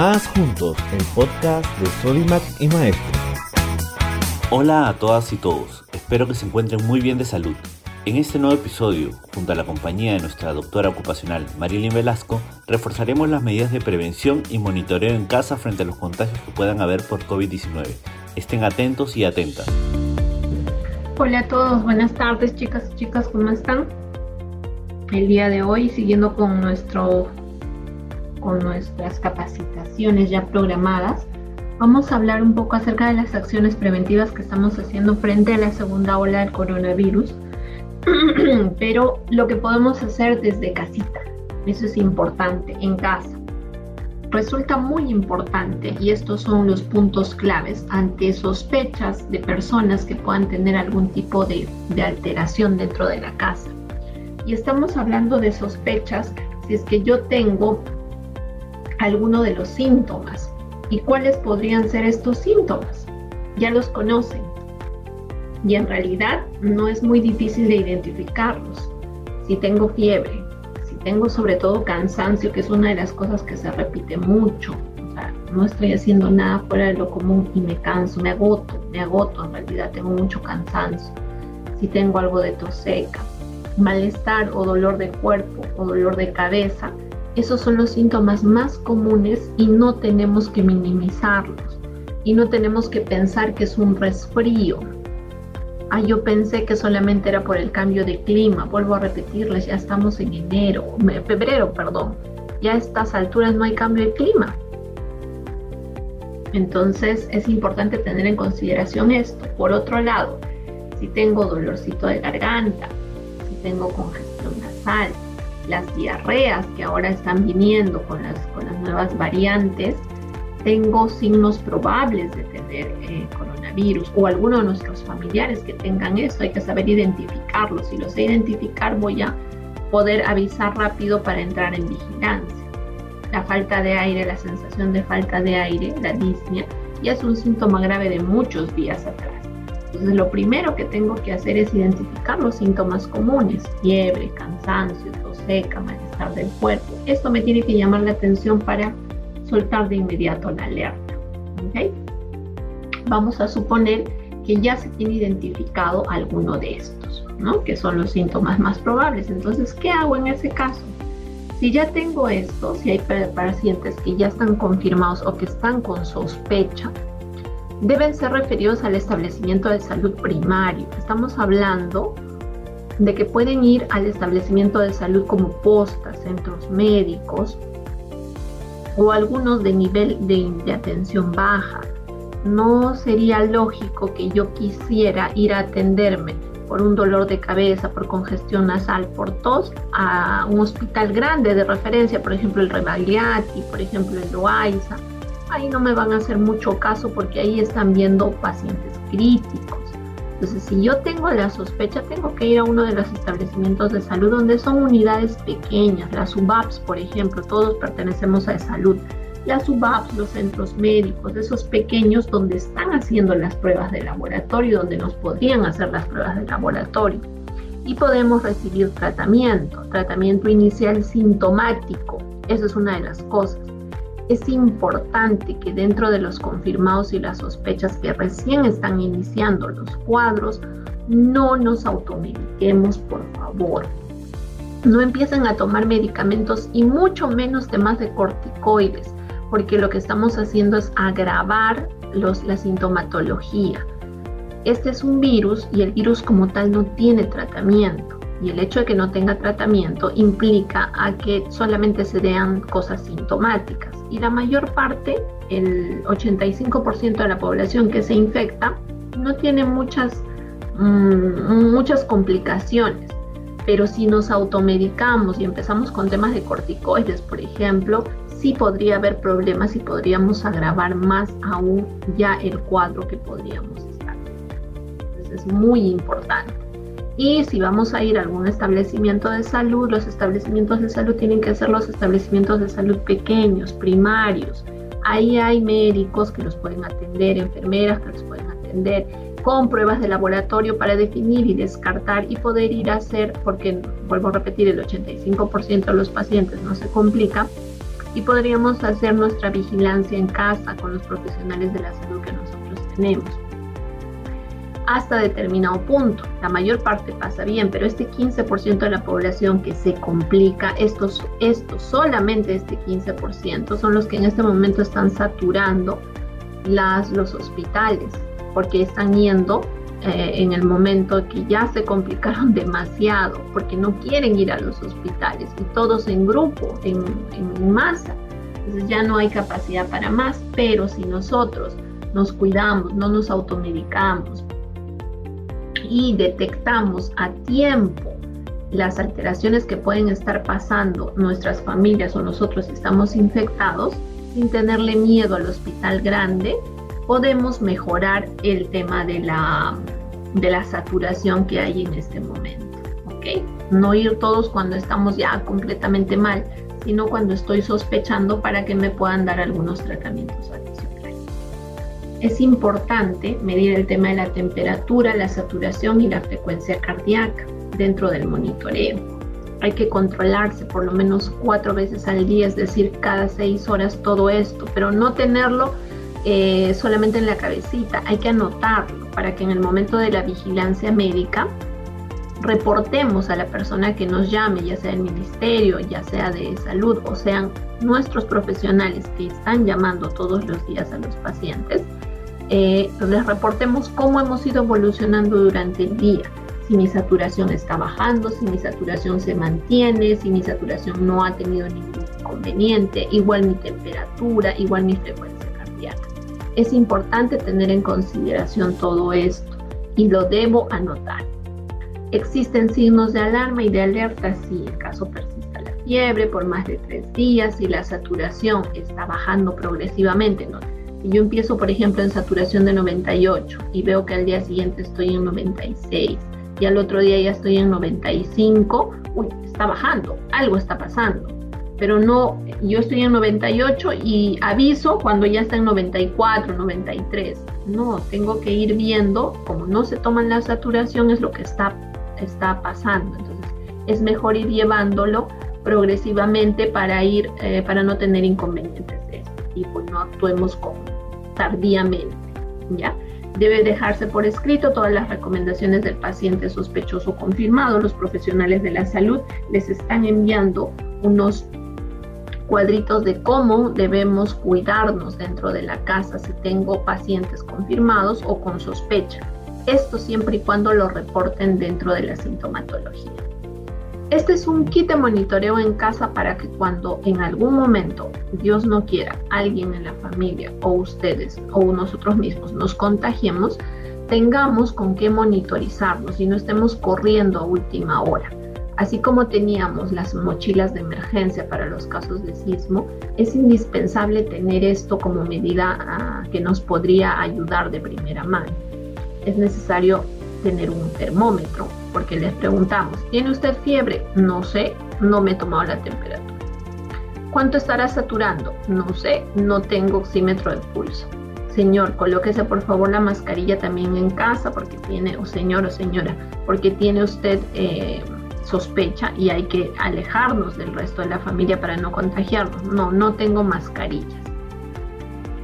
Más Juntos, el podcast de Solimac y Maestro. Hola a todas y todos, espero que se encuentren muy bien de salud. En este nuevo episodio, junto a la compañía de nuestra doctora ocupacional Marilyn Velasco, reforzaremos las medidas de prevención y monitoreo en casa frente a los contagios que puedan haber por COVID-19. Estén atentos y atentas. Hola a todos, buenas tardes chicas y chicas, ¿cómo están? El día de hoy, siguiendo con nuestro con nuestras capacitaciones ya programadas, vamos a hablar un poco acerca de las acciones preventivas que estamos haciendo frente a la segunda ola del coronavirus, pero lo que podemos hacer desde casita, eso es importante, en casa. Resulta muy importante y estos son los puntos claves ante sospechas de personas que puedan tener algún tipo de, de alteración dentro de la casa. Y estamos hablando de sospechas si es que yo tengo alguno de los síntomas. ¿Y cuáles podrían ser estos síntomas? Ya los conocen. Y en realidad no es muy difícil de identificarlos. Si tengo fiebre, si tengo sobre todo cansancio, que es una de las cosas que se repite mucho, o sea, no estoy haciendo nada fuera de lo común y me canso, me agoto, me agoto, en realidad tengo mucho cansancio. Si tengo algo de tos seca, malestar o dolor de cuerpo o dolor de cabeza, esos son los síntomas más comunes y no tenemos que minimizarlos. Y no tenemos que pensar que es un resfrío. Ah, yo pensé que solamente era por el cambio de clima. Vuelvo a repetirles, ya estamos en enero, febrero, perdón. Ya a estas alturas no hay cambio de clima. Entonces es importante tener en consideración esto. Por otro lado, si tengo dolorcito de garganta, si tengo congestión nasal, las diarreas que ahora están viniendo con las, con las nuevas variantes, tengo signos probables de tener eh, coronavirus o alguno de nuestros familiares que tengan esto, hay que saber identificarlos. Si los sé identificar, voy a poder avisar rápido para entrar en vigilancia. La falta de aire, la sensación de falta de aire, la disnea, ya es un síntoma grave de muchos días atrás. Entonces, lo primero que tengo que hacer es identificar los síntomas comunes, fiebre, cansancio, seca, malestar del cuerpo. Esto me tiene que llamar la atención para soltar de inmediato la alerta. ¿okay? Vamos a suponer que ya se tiene identificado alguno de estos, ¿no? que son los síntomas más probables. Entonces, ¿qué hago en ese caso? Si ya tengo esto, si hay pacientes que ya están confirmados o que están con sospecha, deben ser referidos al establecimiento de salud primario. Estamos hablando de que pueden ir al establecimiento de salud como postas, centros médicos o algunos de nivel de, atención baja. No sería lógico que yo quisiera ir a atenderme por un dolor de cabeza, por congestión nasal, por tos, a un hospital grande de referencia, por ejemplo el Rebagliati, por ejemplo el Loaiza. Ahí no me van a hacer mucho caso porque ahí están viendo pacientes críticos. Entonces, si yo tengo la sospecha, tengo que ir a uno de los establecimientos de salud donde son unidades pequeñas, las UBAPs, por ejemplo, todos pertenecemos a salud. Las UBAPs, los centros médicos, esos pequeños donde están haciendo las pruebas de laboratorio, donde nos podrían hacer las pruebas de laboratorio. Y podemos recibir tratamiento, tratamiento inicial sintomático. Eso es una de las cosas es importante que dentro de los confirmados y las sospechas que recién están iniciando los cuadros, no nos automediquemos, por favor. No empiecen a tomar medicamentos y mucho menos temas de corticoides, porque lo que estamos haciendo es agravar la sintomatología. Este es un virus y el virus como tal no tiene tratamiento y el hecho de que no tenga tratamiento implica a que solamente se vean cosas sintomáticas y la mayor parte, el 85% de la población que se infecta, no tiene muchas, mm, muchas complicaciones. Pero si nos automedicamos y empezamos con temas de corticoides, por ejemplo, sí podría haber problemas y podríamos agravar más aún ya el cuadro que podríamos estar. Entonces es muy importante. Y si vamos a ir a algún establecimiento de salud, los establecimientos de salud tienen que ser los establecimientos de salud pequeños, primarios. Ahí hay médicos que los pueden atender, enfermeras que los pueden atender, con pruebas de laboratorio para definir y descartar y poder ir a hacer, porque vuelvo a repetir, el 85% de los pacientes no se complica, y podríamos hacer nuestra vigilancia en casa con los profesionales de la salud que nosotros tenemos hasta determinado punto. La mayor parte pasa bien, pero este 15% de la población que se complica, estos, estos, solamente este 15% son los que en este momento están saturando las, los hospitales, porque están yendo eh, en el momento que ya se complicaron demasiado, porque no quieren ir a los hospitales y todos en grupo, en, en masa. Entonces ya no hay capacidad para más, pero si nosotros nos cuidamos, no nos automedicamos, y detectamos a tiempo las alteraciones que pueden estar pasando nuestras familias o nosotros estamos infectados, sin tenerle miedo al hospital grande, podemos mejorar el tema de la, de la saturación que hay en este momento. ¿ok? No ir todos cuando estamos ya completamente mal, sino cuando estoy sospechando para que me puedan dar algunos tratamientos es importante medir el tema de la temperatura, la saturación y la frecuencia cardíaca dentro del monitoreo. Hay que controlarse por lo menos cuatro veces al día, es decir, cada seis horas todo esto, pero no tenerlo eh, solamente en la cabecita, hay que anotarlo para que en el momento de la vigilancia médica reportemos a la persona que nos llame, ya sea el ministerio, ya sea de salud o sean nuestros profesionales que están llamando todos los días a los pacientes, eh, les reportemos cómo hemos ido evolucionando durante el día. Si mi saturación está bajando, si mi saturación se mantiene, si mi saturación no ha tenido ningún inconveniente, igual mi temperatura, igual mi frecuencia cardíaca. Es importante tener en consideración todo esto y lo debo anotar. Existen signos de alarma y de alerta si el caso persista la fiebre por más de tres días, si la saturación está bajando progresivamente, ¿no? Si yo empiezo, por ejemplo, en saturación de 98 y veo que al día siguiente estoy en 96 y al otro día ya estoy en 95, uy, está bajando, algo está pasando. Pero no, yo estoy en 98 y aviso cuando ya está en 94, 93. No, tengo que ir viendo, como no se toman la saturación, es lo que está, está pasando. Entonces, es mejor ir llevándolo progresivamente para ir, eh, para no tener inconvenientes y pues no actuemos como tardíamente, ¿ya? Debe dejarse por escrito todas las recomendaciones del paciente sospechoso confirmado. Los profesionales de la salud les están enviando unos cuadritos de cómo debemos cuidarnos dentro de la casa si tengo pacientes confirmados o con sospecha. Esto siempre y cuando lo reporten dentro de la sintomatología. Este es un kit de monitoreo en casa para que cuando en algún momento, Dios no quiera, alguien en la familia o ustedes o nosotros mismos nos contagiemos, tengamos con qué monitorizarnos y no estemos corriendo a última hora. Así como teníamos las mochilas de emergencia para los casos de sismo, es indispensable tener esto como medida ah, que nos podría ayudar de primera mano. Es necesario tener un termómetro, porque les preguntamos, ¿tiene usted fiebre? No sé, no me he tomado la temperatura. ¿Cuánto estará saturando? No sé, no tengo oxímetro de pulso. Señor, colóquese por favor la mascarilla también en casa porque tiene, o señor o señora, porque tiene usted eh, sospecha y hay que alejarnos del resto de la familia para no contagiarnos. No, no tengo mascarillas.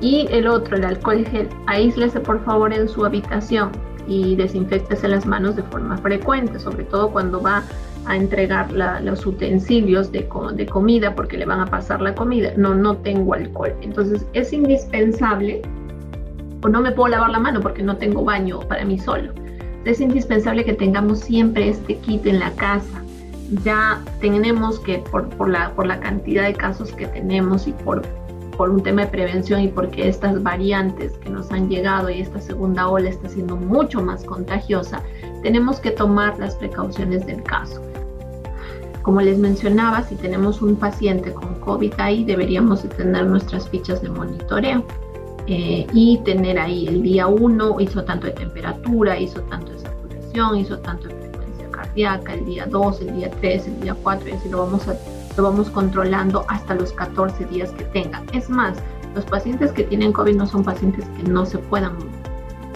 Y el otro, el alcohol gel, aíslese por favor en su habitación y desinfectese las manos de forma frecuente, sobre todo cuando va a entregar los utensilios de, de, comida porque le van a pasar la comida. No, no tengo alcohol. Entonces es indispensable, o no me puedo lavar la mano porque no tengo baño para mí solo. Es indispensable que tengamos siempre este kit en la casa. Ya tenemos que, por, por, la, por la cantidad de casos que tenemos y por por un tema de prevención y porque estas variantes que nos han llegado y esta segunda ola está siendo mucho más contagiosa, tenemos que tomar las precauciones del caso. Como les mencionaba, si tenemos un paciente con COVID ahí, deberíamos tener nuestras fichas de monitoreo eh, y tener ahí el día 1 hizo tanto de temperatura, hizo tanto de saturación, hizo tanto de frecuencia cardíaca, el día 2, el día 3, el día 4 y así lo vamos a lo vamos controlando hasta los 14 días que tenga. Es más, los pacientes que tienen COVID no son pacientes que no se puedan,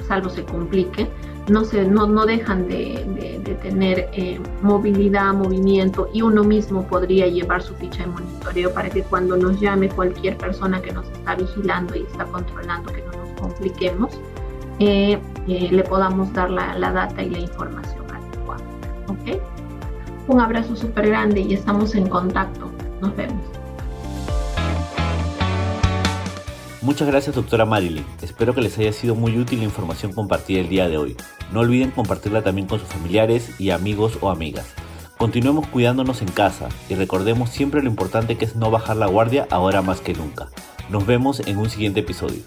salvo se complique, no, se, no, no dejan de, tener eh, movilidad, movimiento y uno mismo podría llevar su ficha de monitoreo para que cuando nos llame cualquier persona que nos está vigilando y está controlando que no nos compliquemos, eh, eh, le podamos dar la, la, data y la información adecuada. ¿ok? Un abrazo súper grande y estamos en contacto. Nos vemos. Muchas gracias doctora Marilyn, espero que les haya sido muy útil la información compartida el día de hoy. No olviden compartirla también con sus familiares y amigos o amigas. Continuemos cuidándonos en casa y recordemos siempre lo importante que es no bajar la guardia ahora más que nunca. Nos vemos en un siguiente episodio.